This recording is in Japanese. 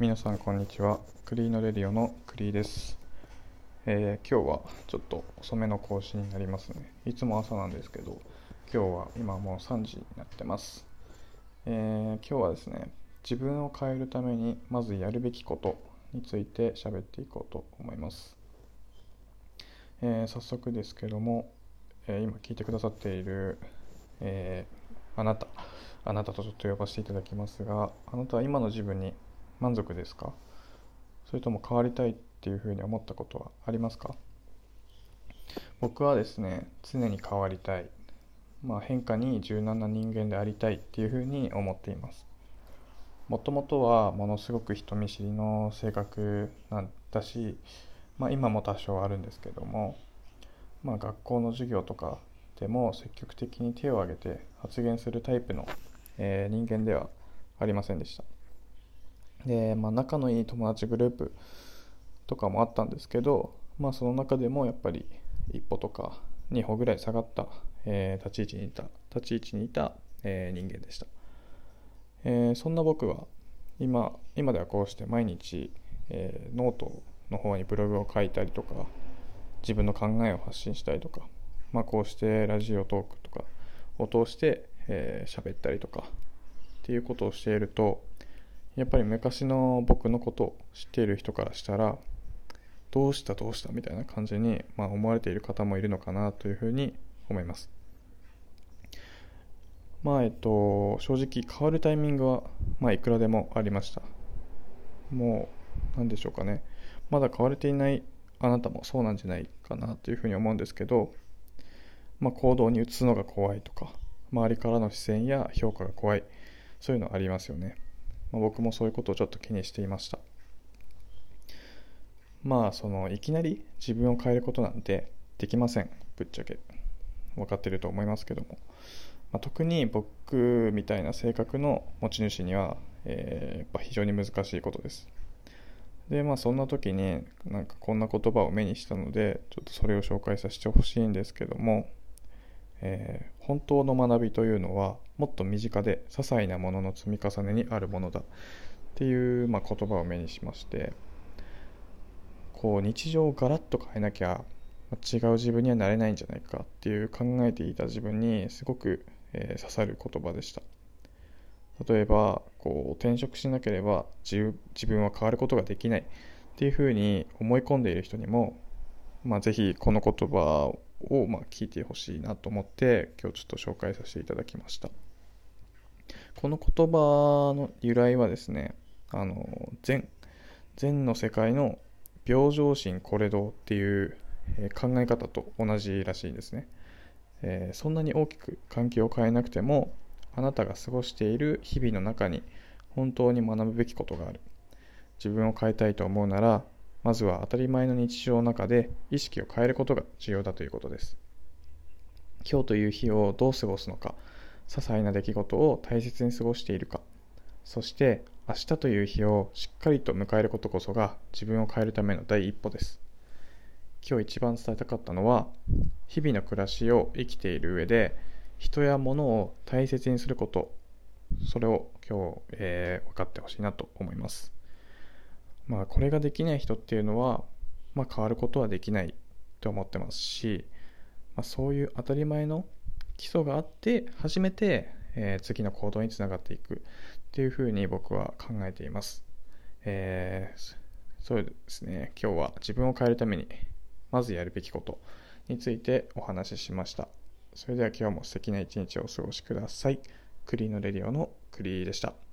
皆さんこんにちは。クリーノレディオのクリーです、えー今日はちょっと遅めの更新になりますね。いつも朝なんですけど今日は今もう3時になってます、えー今日はですね自分を変えるためにまずやるべきことについて喋っていこうと思います、えー早速ですけども、えー今聞いてくださっている、えーあなたあなたとちょっと呼ばせていただきますがあなたは今の自分に満足ですか？それとも変わりたいっていうふうに思ったことはありますか？僕はですね常に変わりたい、まあ、変化に柔軟な人間でありたいっていうふうに思っています。もともとはものすごく人見知りの性格なんだし、まあ、今も多少あるんですけども、まあ、学校の授業とかでも積極的に手を挙げて発言するタイプの、えー人間ではありませんでした。で、まあ、仲のいい友達グループとかもあったんですけど、まあ、その中でもやっぱり一歩とか二歩ぐらい下がった、えー立ち位置にいた立ち位置にいた、えー人間でした、えーそんな僕は今今ではこうして毎日、えーノートの方にブログを書いたりとか自分の考えを発信したりとか、まあ、こうしてラジオトークとかを通して喋、えーったりとかっていうことをしているとやっぱり昔の僕のことを知っている人からしたらどうしたどうしたみたいな感じに、まあ、思われている方もいるのかなというふうに思います。まあえっと正直変わるタイミングは、まあ、いくらでもありました。もう何でしょうかね。まだ変われていないあなたもそうなんじゃないかなというふうに思うんですけど、まあ、行動に移すのが怖いとか周りからの視線や評価が怖いそういうのありますよね、まあ、僕もそういうことをちょっと気にしていました。まあそのいきなり自分を変えることなんてできません。ぶっちゃけ。分かってると思いますけども、まあ、特に僕みたいな性格の持ち主には、えーやっぱ非常に難しいことです。でまあそんな時になんかこんな言葉を目にしたのでちょっとそれを紹介させてほしいんですけども、えー本当の学びというのはもっと身近で些細なものの積み重ねにあるものだっていう、まあ、言葉を目にしましてこう日常をガラッと変えなきゃ違う自分にはなれないんじゃないかっていう考えていた自分にすごく、えー刺さる言葉でした。例えばこう転職しなければ自自分は変わることができないっていうふうに思い込んでいる人にも、まあ、ぜひこの言葉ををまあ聞いてほしいなと思って今日ちょっと紹介させていただきました。この言葉の由来はですねあの禅。禅の世界の平常心これどうっていう考え方と同じらしいですね、えーそんなに大きく環境を変えなくてもあなたが過ごしている日々の中に本当に学ぶべきことがある。自分を変えたいと思うならまずは当たり前の日常の中で意識を変えることが重要だということです。今日という日をどう過ごすのか些細な出来事を大切に過ごしているかそして明日という日をしっかりと迎えることこそが自分を変えるための第一歩です。今日一番伝えたかったのは日々の暮らしを生きている上で人や物を大切にすること。それを今日、えー分かってほしいなと思います。まあこれができない人っていうのは、まあ、変わることはできないと思ってますし、まあ、そういう当たり前の基礎があって初めて、えー次の行動につながっていくっていうふうに僕は考えています、えーそうですね。今日は自分を変えるためにまずやるべきことについてお話ししました。それでは今日も素敵な一日をお過ごしください。クリーのレディオのクリーでした。